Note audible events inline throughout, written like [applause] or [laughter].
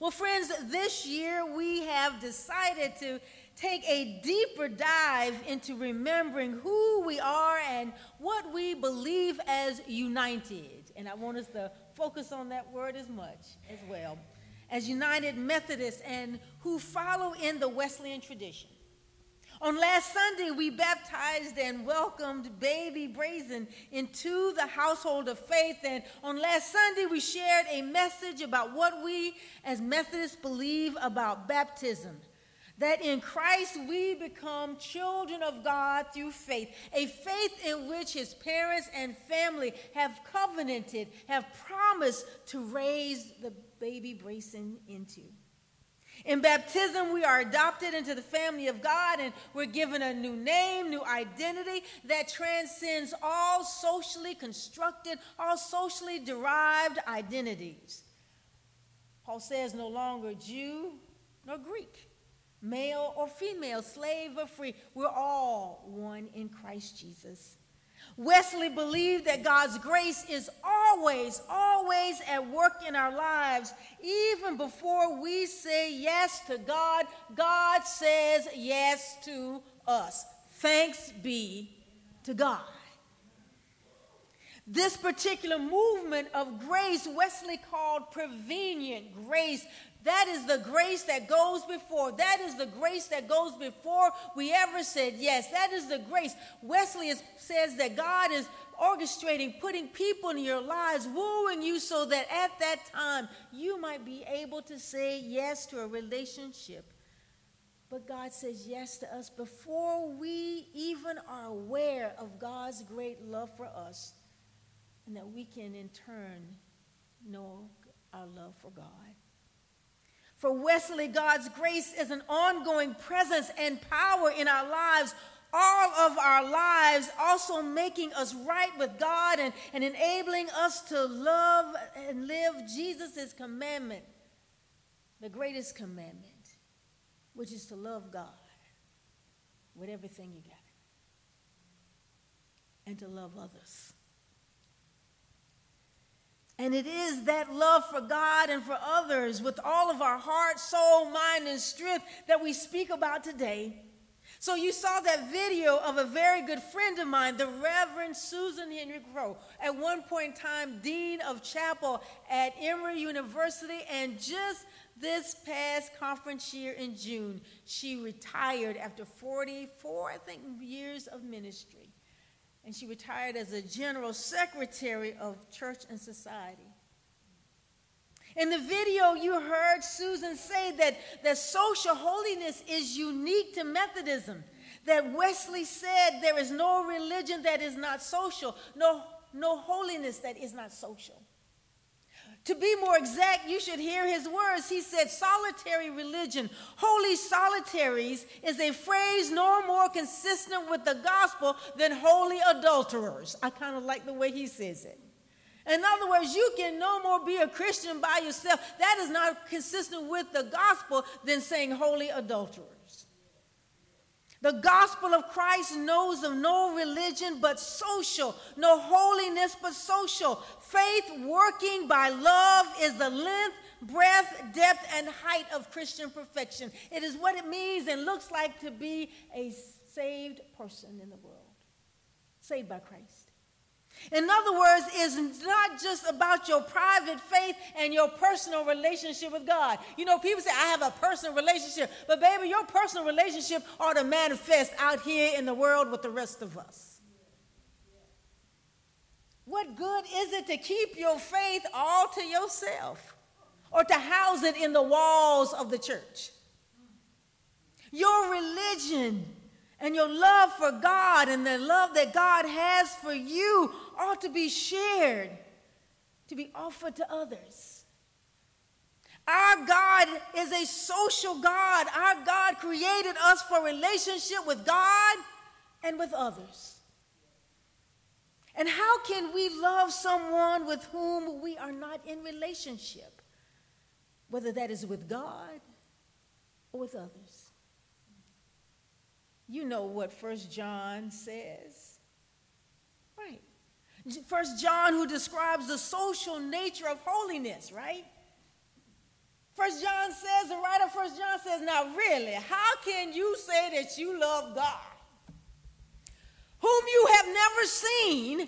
Well, friends, this year we have decided to take a deeper dive into remembering who we are and what we believe as united. And I want us to focus on that word as much as well as United Methodists and who follow in the Wesleyan tradition. On last Sunday, we baptized and welcomed baby Brazen into the household of faith. And on last Sunday, we shared a message about what we as Methodists believe about baptism. That in Christ we become children of God through faith, a faith in which his parents and family have covenanted, have promised to raise the baby Brazen into. In baptism, we are adopted into the family of God and we're given a new name, new identity that transcends all socially constructed, all socially derived identities. Paul says, no longer Jew nor Greek, male or female, slave or free. We're all one in Christ Jesus. Wesley believed that God's grace is always, always at work in our lives. Even before we say yes to God, God says yes to us. Thanks be to God. This particular movement of grace, Wesley called prevenient grace, that is the grace that goes before. That is the grace that goes before we ever said yes. That is the grace. Wesley is, says that God is orchestrating, putting people in your lives, wooing you so that at that time you might be able to say yes to a relationship. But God says yes to us before we even are aware of God's great love for us, and that we can in turn know our love for God. For Wesley, God's grace is an ongoing presence and power in our lives, all of our lives, also making us right with God and, and enabling us to love and live Jesus' commandment, the greatest commandment, which is to love God with everything you got and to love others. And it is that love for God and for others with all of our heart, soul, mind, and strength that we speak about today. So you saw that video of a very good friend of mine, the Reverend Susan Henry Crowe, at one point in time, Dean of Chapel at Emory University, and just this past conference year in June, she retired after 44, I think, years of ministry and she retired as a general secretary of church and society. In the video, you heard Susan say that, that social holiness is unique to Methodism. That Wesley said there is no religion that is not social, no, no holiness that is not social. To be more exact, you should hear his words. He said, solitary religion, holy solitaries, is a phrase no more consistent with the gospel than holy adulterers. I kind of like the way he says it. In other words, you can no more be a Christian by yourself. That is not consistent with the gospel than saying holy adulterers. The gospel of Christ knows of no religion but social, no holiness but social. Faith working by love is the length, breadth, depth, and height of Christian perfection. It is what it means and looks like to be a saved person in the world, saved by Christ. In other words, it's not just about your private faith and your personal relationship with God. You know, people say, I have a personal relationship, but baby, your personal relationship ought to manifest out here in the world with the rest of us. What good is it to keep your faith all to yourself or to house it in the walls of the church? Your religion and your love for God and the love that God has for you ought to be shared, to be offered to others. Our God is a social God. Our God created us for relationship with God and with others. And how can we love someone with whom we are not in relationship? Whether that is with God or with others. You know what First John says. Right. First John, who describes the social nature of holiness, right? First John says, the writer of First John says, now really, how can you say that you love God, whom you have never seen,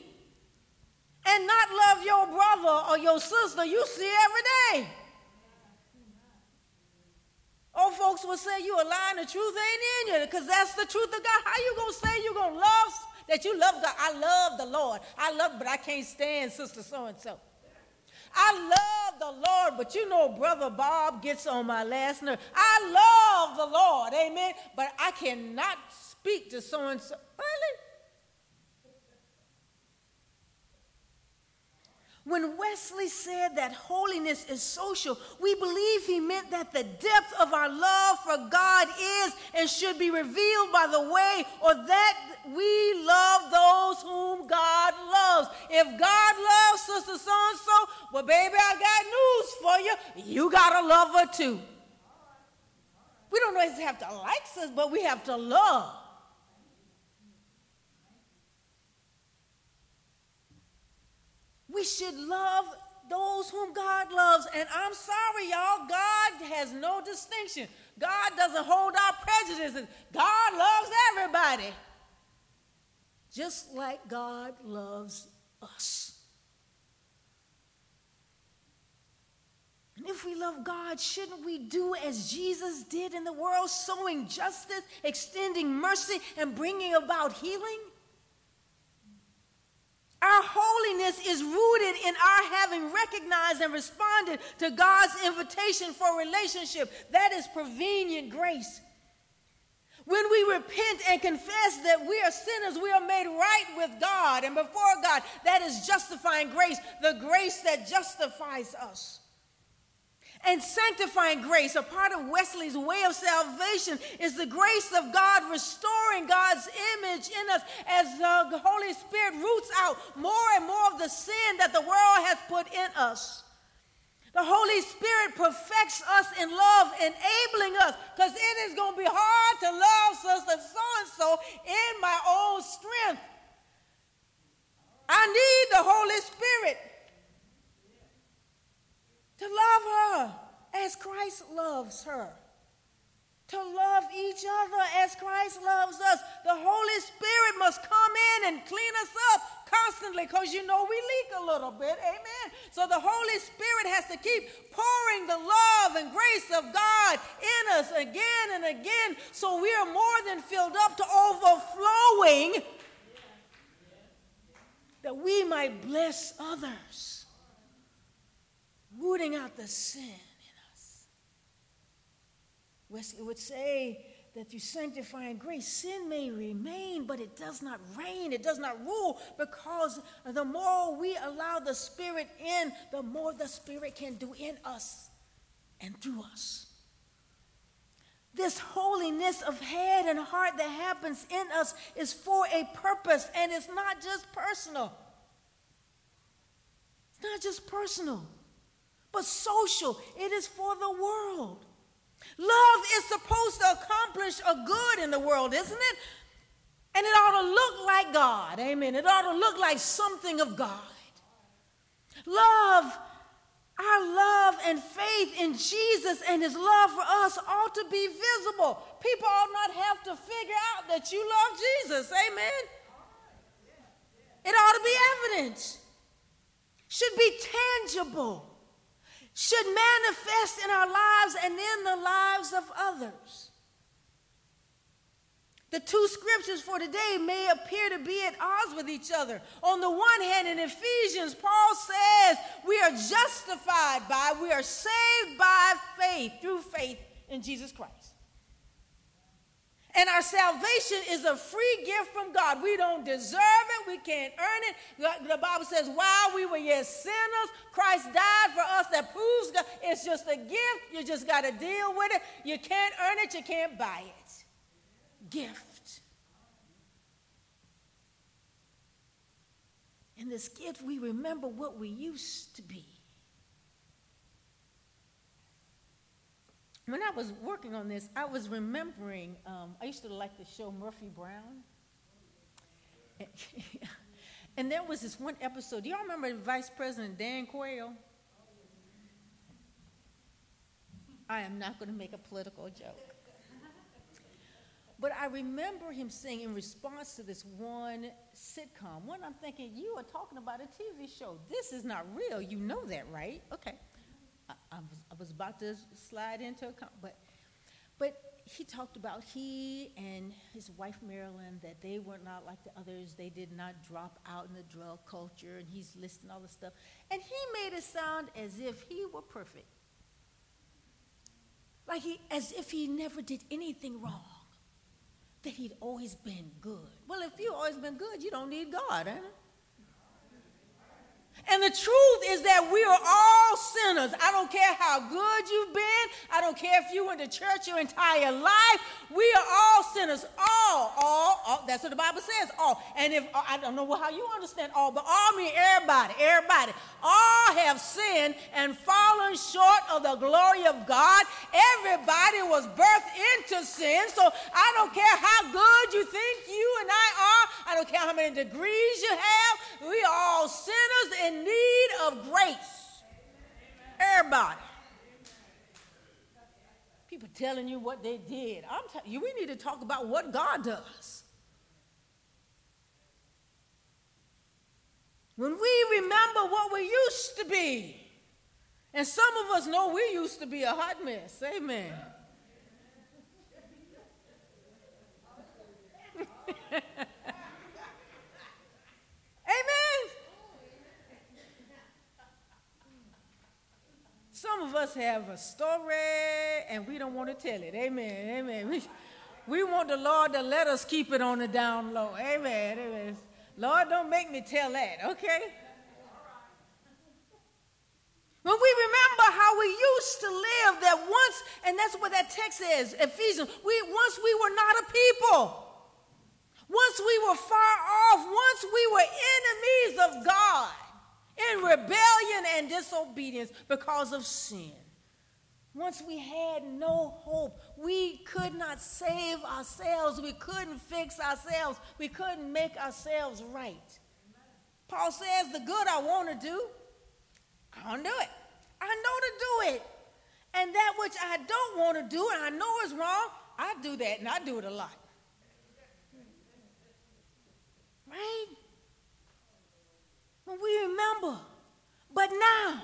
and not love your brother or your sister you see every day? Old folks will say you a and the truth ain't in you because that's the truth of God. How you gonna say you gonna love that you love God? I love the Lord. I love, but I can't stand sister so and so. I love the Lord, but you know, Brother Bob gets on my last nerve. I love the Lord, amen, but I cannot speak to so and so and so. Really? When Wesley said that holiness is social, we believe he meant that the depth of our love for God is and should be revealed by the way or that we love those whom God loves. If God loves Sister so and so, well, baby, I got news for you. You got to love her too. We don't always have to like us, but we have to love. We should love those whom God loves. And I'm sorry, y'all, God has no distinction. God doesn't hold our prejudices. God loves everybody. Just like God loves us. And if we love God, shouldn't we do as Jesus did in the world, sowing justice, extending mercy, and bringing about healing? Our holiness is rooted in our having recognized and responded to God's invitation for relationship. That is prevenient grace. When we repent and confess that we are sinners, we are made right with God and before God. That is justifying grace, the grace that justifies us and sanctifying grace. A part of Wesley's way of salvation is the grace of God restoring God's image in us as the Holy Spirit roots out more and more of the sin that the world has put in us. The Holy Spirit perfects us in love, enabling us, because it is going to be hard to love sister so and so in my own strength. I need the Holy Spirit to love her as Christ loves her, to love each other as Christ loves us. The Holy Spirit must come in and clean us up constantly because you know we leak a little bit. Amen. So the Holy Spirit has to keep pouring the love and grace of God in us again and again so we are more than filled up to overflowing that we might bless others rooting out the sin in us. Wesley would say that through sanctifying grace, sin may remain, but it does not reign, it does not rule, because the more we allow the Spirit in, the more the Spirit can do in us and through us. This holiness of head and heart that happens in us is for a purpose, and it's not just personal. It's not just personal but social. It is for the world. Love is supposed to accomplish a good in the world, isn't it? And it ought to look like God. Amen. It ought to look like something of God. Love, our love and faith in Jesus and his love for us ought to be visible. People ought not have to figure out that you love Jesus. Amen. It ought to be evident, should be tangible should manifest in our lives and in the lives of others. The two scriptures for today may appear to be at odds with each other. On the one hand, in Ephesians, Paul says we are justified by, we are saved by faith, through faith in Jesus Christ. And our salvation is a free gift from God. We don't deserve We can't earn it. The Bible says, while we were yet sinners, Christ died for us. That proves God. It's just a gift. You just got to deal with it. You can't earn it. You can't buy it. Gift. In this gift, we remember what we used to be. when I was working on this, I was remembering, um, I used to like the show Murphy Brown. [laughs] and there was this one episode. Do y'all remember Vice President Dan Quayle? I am not going to make a political joke. But I remember him saying in response to this one sitcom, one I'm thinking, you are talking about a TV show. This is not real. You know that, right? Okay. I, I was, I was about to slide into a, but, but he talked about he and his wife Marilyn that they were not like the others. They did not drop out in the drug culture, and he's listing all the stuff. And he made it sound as if he were perfect, like he, as if he never did anything wrong that he'd always been good. Well, if you've always been good, you don't need God, it? And the truth is that we are all sinners. I don't care how good you've been. I don't care if you went to church your entire life. We are all sinners. All, all, all. That's what the Bible says. All. And if uh, I don't know how you understand all, but all mean everybody, everybody. All have sinned and fallen short of the glory of God. Everybody was birthed into sin. So I don't care how good you think you and I are. I don't care how many degrees you have. We are all sinners in need of grace. Everybody. People telling you what they did. I'm telling you, we need to talk about what God does. When we remember what we used to be, and some of us know we used to be a hot mess. Amen. [laughs] Some of us have a story and we don't want to tell it. Amen. Amen. We, we want the Lord to let us keep it on the down low. Amen. Amen. Lord, don't make me tell that, okay? When we remember how we used to live, that once, and that's what that text says, Ephesians, we once we were not a people. Once we were far off, once we were enemies of God in rebellion and disobedience because of sin. Once we had no hope, we could not save ourselves, we couldn't fix ourselves, we couldn't make ourselves right. Paul says, The good I want to do, I don't do it. I know to do it. And that which I don't want to do and I know is wrong, I do that and I do it a lot. Right? When we remember, but now,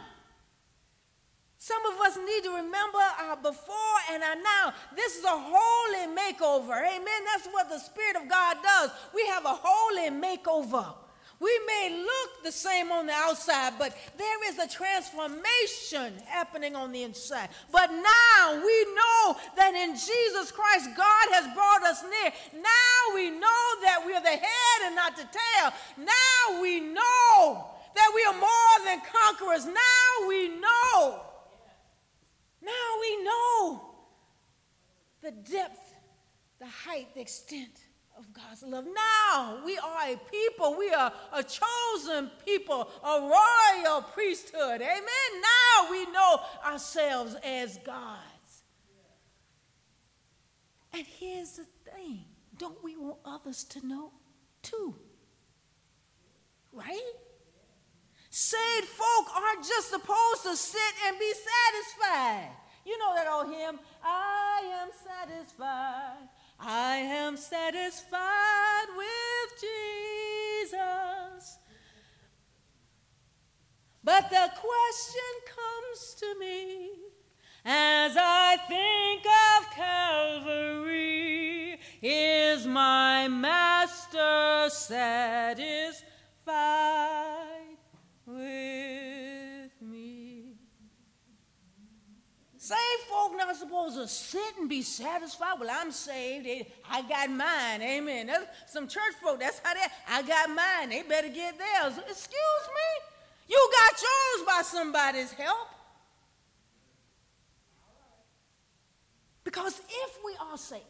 some of us need to remember our before and our now. This is a holy makeover. Amen. That's what the Spirit of God does. We have a holy makeover. We may look the same on the outside, but there is a transformation happening on the inside. But now we know that in Jesus Christ, God has brought us near. Now we know that we are the head and not the tail. Now we know that we are more than conquerors. Now we know. Now we know the depth, the height, the extent of God's love. Now we are a people, we are a chosen people, a royal priesthood. Amen. Now we know ourselves as God's. And here's the thing don't we want others to know too? Right? Saved folk aren't just supposed to sit and be satisfied. You know that old hymn, I am satisfied. I am satisfied with Jesus. But the question comes to me as I think of Calvary is my master satisfied? To sit and be satisfied. Well, I'm saved. I got mine. Amen. That's some church folk, that's how they, I got mine. They better get theirs. Excuse me? You got yours by somebody's help. Because if we are saved,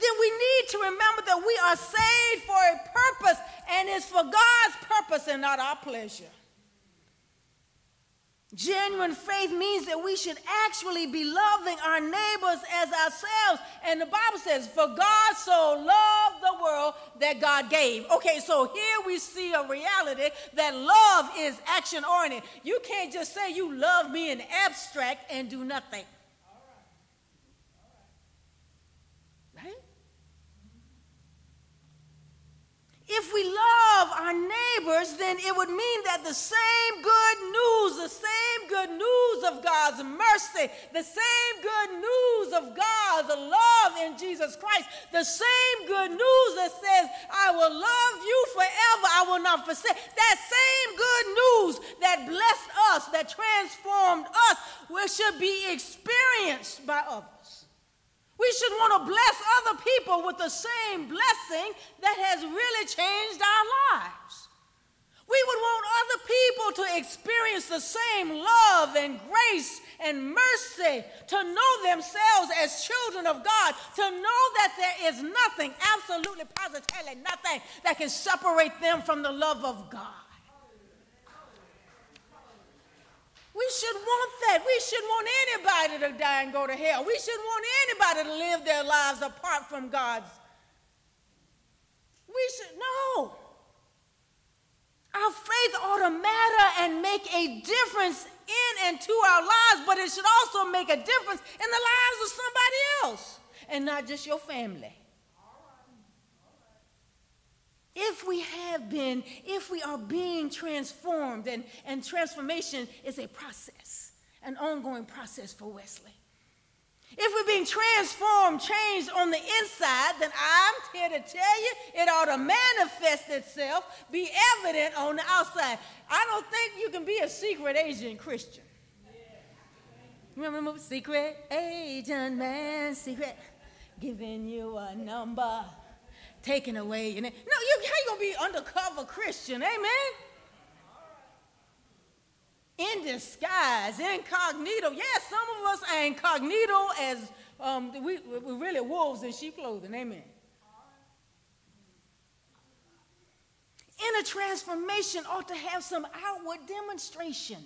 then we need to remember that we are saved for a purpose and it's for God's purpose and not our pleasure. Genuine faith means that we should actually be loving our neighbors as ourselves. And the Bible says, For God so loved the world that God gave. Okay, so here we see a reality that love is action oriented. You can't just say you love me in abstract and do nothing. If we love our neighbors, then it would mean that the same good news, the same good news of God's mercy, the same good news of God's love in Jesus Christ, the same good news that says, I will love you forever, I will not forsake. That same good news that blessed us, that transformed us, which should be experienced by others. We should want to bless other people with the same blessing that has really changed our lives. We would want other people to experience the same love and grace and mercy, to know themselves as children of God, to know that there is nothing, absolutely positively nothing, that can separate them from the love of God. We should want that. We shouldn't want anybody to die and go to hell. We shouldn't want anybody to live their lives apart from God's. We should, no. Our faith ought to matter and make a difference in and to our lives, but it should also make a difference in the lives of somebody else and not just your family. If we have been, if we are being transformed, and, and transformation is a process, an ongoing process for Wesley. If we're being transformed, changed on the inside, then I'm here to tell you it ought to manifest itself, be evident on the outside. I don't think you can be a secret agent Christian. Remember the Secret Agent Man, Secret, giving you a number taken away. And no, you, you gonna be undercover Christian? Amen. In disguise, incognito. Yes, some of us are incognito as um, we, we're really wolves in sheep clothing. Amen. Inner transformation ought to have some outward demonstration.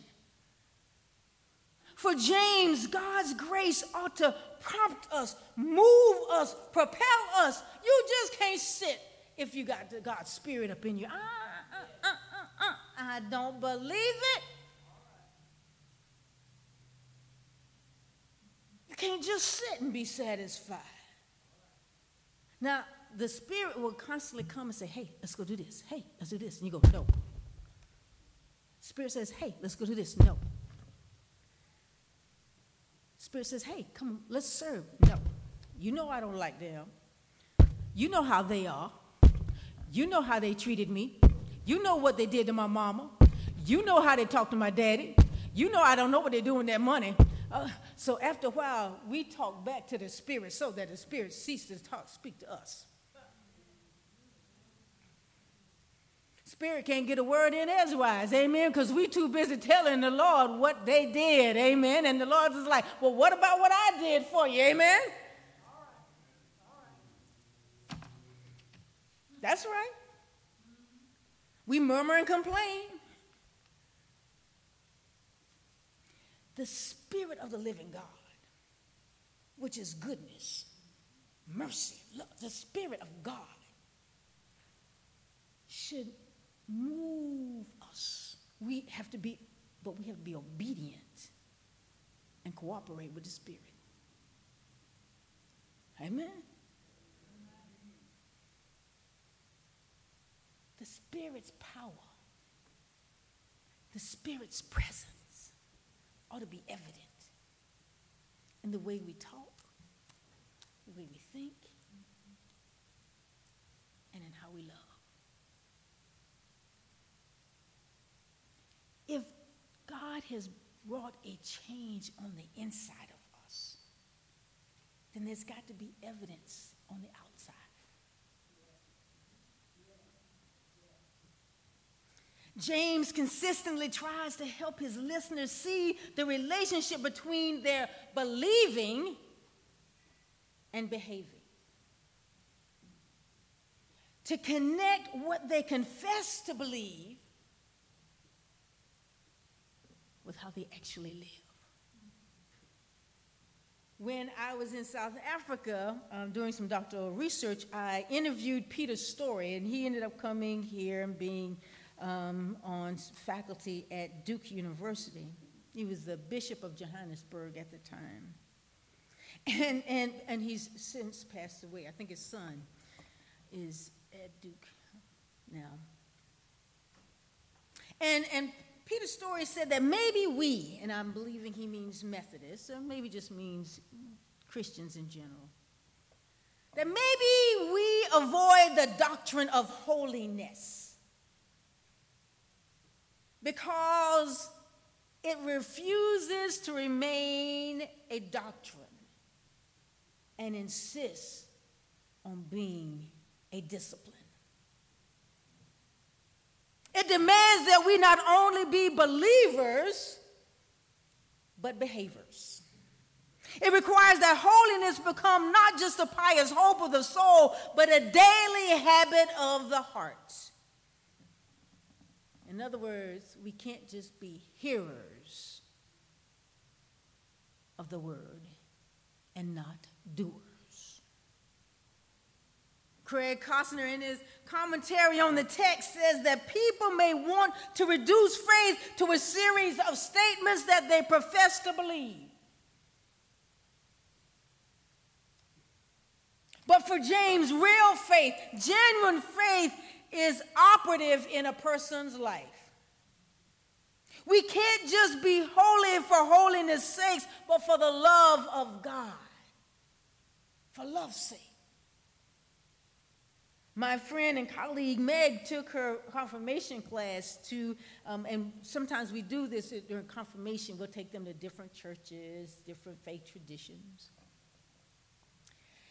For James, God's grace ought to prompt us, move us, propel us. You just can't sit if you got the God's Spirit up in you. Uh, uh, uh, I don't believe it. You can't just sit and be satisfied. Now, the Spirit will constantly come and say, hey, let's go do this. Hey, let's do this. And you go, no. Spirit says, hey, let's go do this. No. Spirit says, hey, come, let's serve. No. You know I don't like them. You know how they are. You know how they treated me. You know what they did to my mama. You know how they talk to my daddy. You know I don't know what they do with their money. Uh, so after a while, we talk back to the Spirit so that the Spirit ceases to talk, speak to us. Spirit can't get a word in edgewise, amen, because we too busy telling the Lord what they did, amen. And the Lord is like, well, what about what I did for you, amen? That's right. We murmur and complain. The Spirit of the living God, which is goodness, mercy, love, the Spirit of God should move us. We have to be, but we have to be obedient and cooperate with the Spirit. Amen. The Spirit's power, the Spirit's presence ought to be evident in the way we talk, the way we think, and in how we love. If God has brought a change on the inside of us, then there's got to be evidence on the outside. James consistently tries to help his listeners see the relationship between their believing and behaving. To connect what they confess to believe with how they actually live. When I was in South Africa um, doing some doctoral research, I interviewed Peter Storey, and he ended up coming here and being um, on faculty at Duke University. He was the Bishop of Johannesburg at the time. And, and, and he's since passed away. I think his son is at Duke now. And, and Peter Storey said that maybe we, and I'm believing he means Methodists, or maybe just means Christians in general, that maybe we avoid the doctrine of holiness because it refuses to remain a doctrine and insists on being a discipline. It demands that we not only be believers, but behaviors. It requires that holiness become not just a pious hope of the soul, but a daily habit of the heart. In other words, we can't just be hearers of the word and not doers. Craig Costner in his commentary on the text, says that people may want to reduce faith to a series of statements that they profess to believe. But for James, real faith, genuine faith, is operative in a person's life. We can't just be holy for holiness' sakes, but for the love of God. For love's sake. My friend and colleague Meg took her confirmation class to, um, and sometimes we do this during confirmation. We'll take them to different churches, different faith traditions.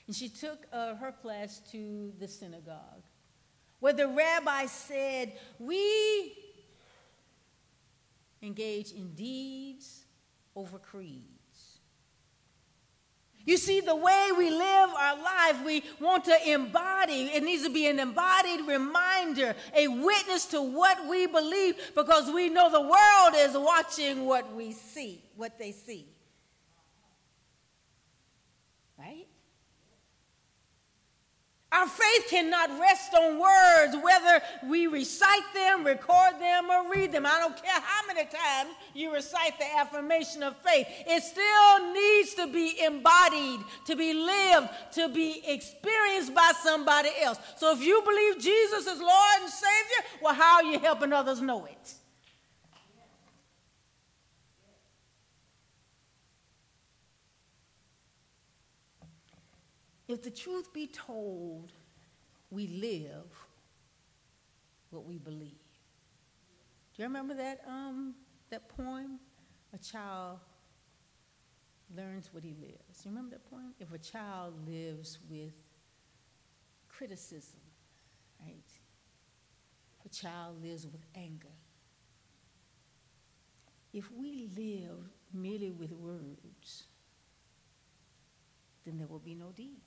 And she took uh, her class to the synagogue, where the rabbi said, We engage in deeds over creed. You see, the way we live our life, we want to embody. It needs to be an embodied reminder, a witness to what we believe, because we know the world is watching what we see, what they see. Right? Our faith cannot rest on words, whether we recite them, record them, or read them. I don't care how many times you recite the affirmation of faith. It still needs to be embodied, to be lived, to be experienced by somebody else. So if you believe Jesus is Lord and Savior, well, how are you helping others know it? If the truth be told, we live what we believe. Do you remember that, um, that poem? A child learns what he lives. You remember that poem? If a child lives with criticism, right? If a child lives with anger. If we live merely with words, then there will be no deed.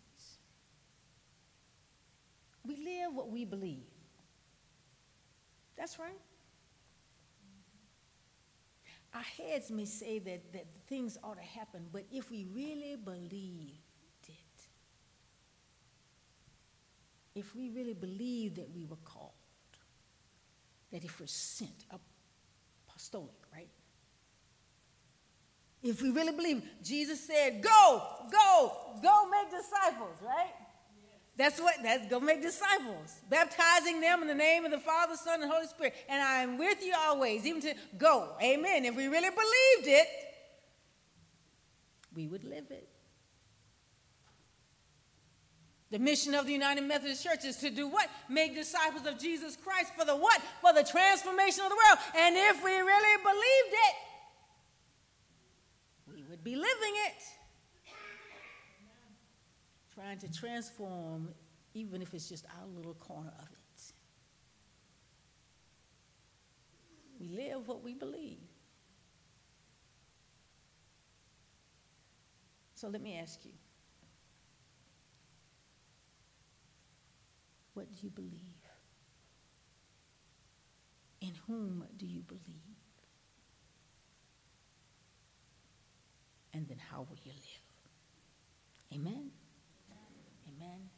We live what we believe. That's right. Our heads may say that, that things ought to happen, but if we really believed it, if we really believed that we were called, that if we're sent, apostolic, right? If we really believe, Jesus said, go, go, go make disciples, right? That's what, that's go make disciples, baptizing them in the name of the Father, Son, and Holy Spirit. And I am with you always, even to go. Amen. If we really believed it, we would live it. The mission of the United Methodist Church is to do what? Make disciples of Jesus Christ for the what? For the transformation of the world. And if we really believed it, we would be living it trying to transform, even if it's just our little corner of it. We live what we believe. So let me ask you what do you believe? In whom do you believe? and then how will you live? Amen. Amen.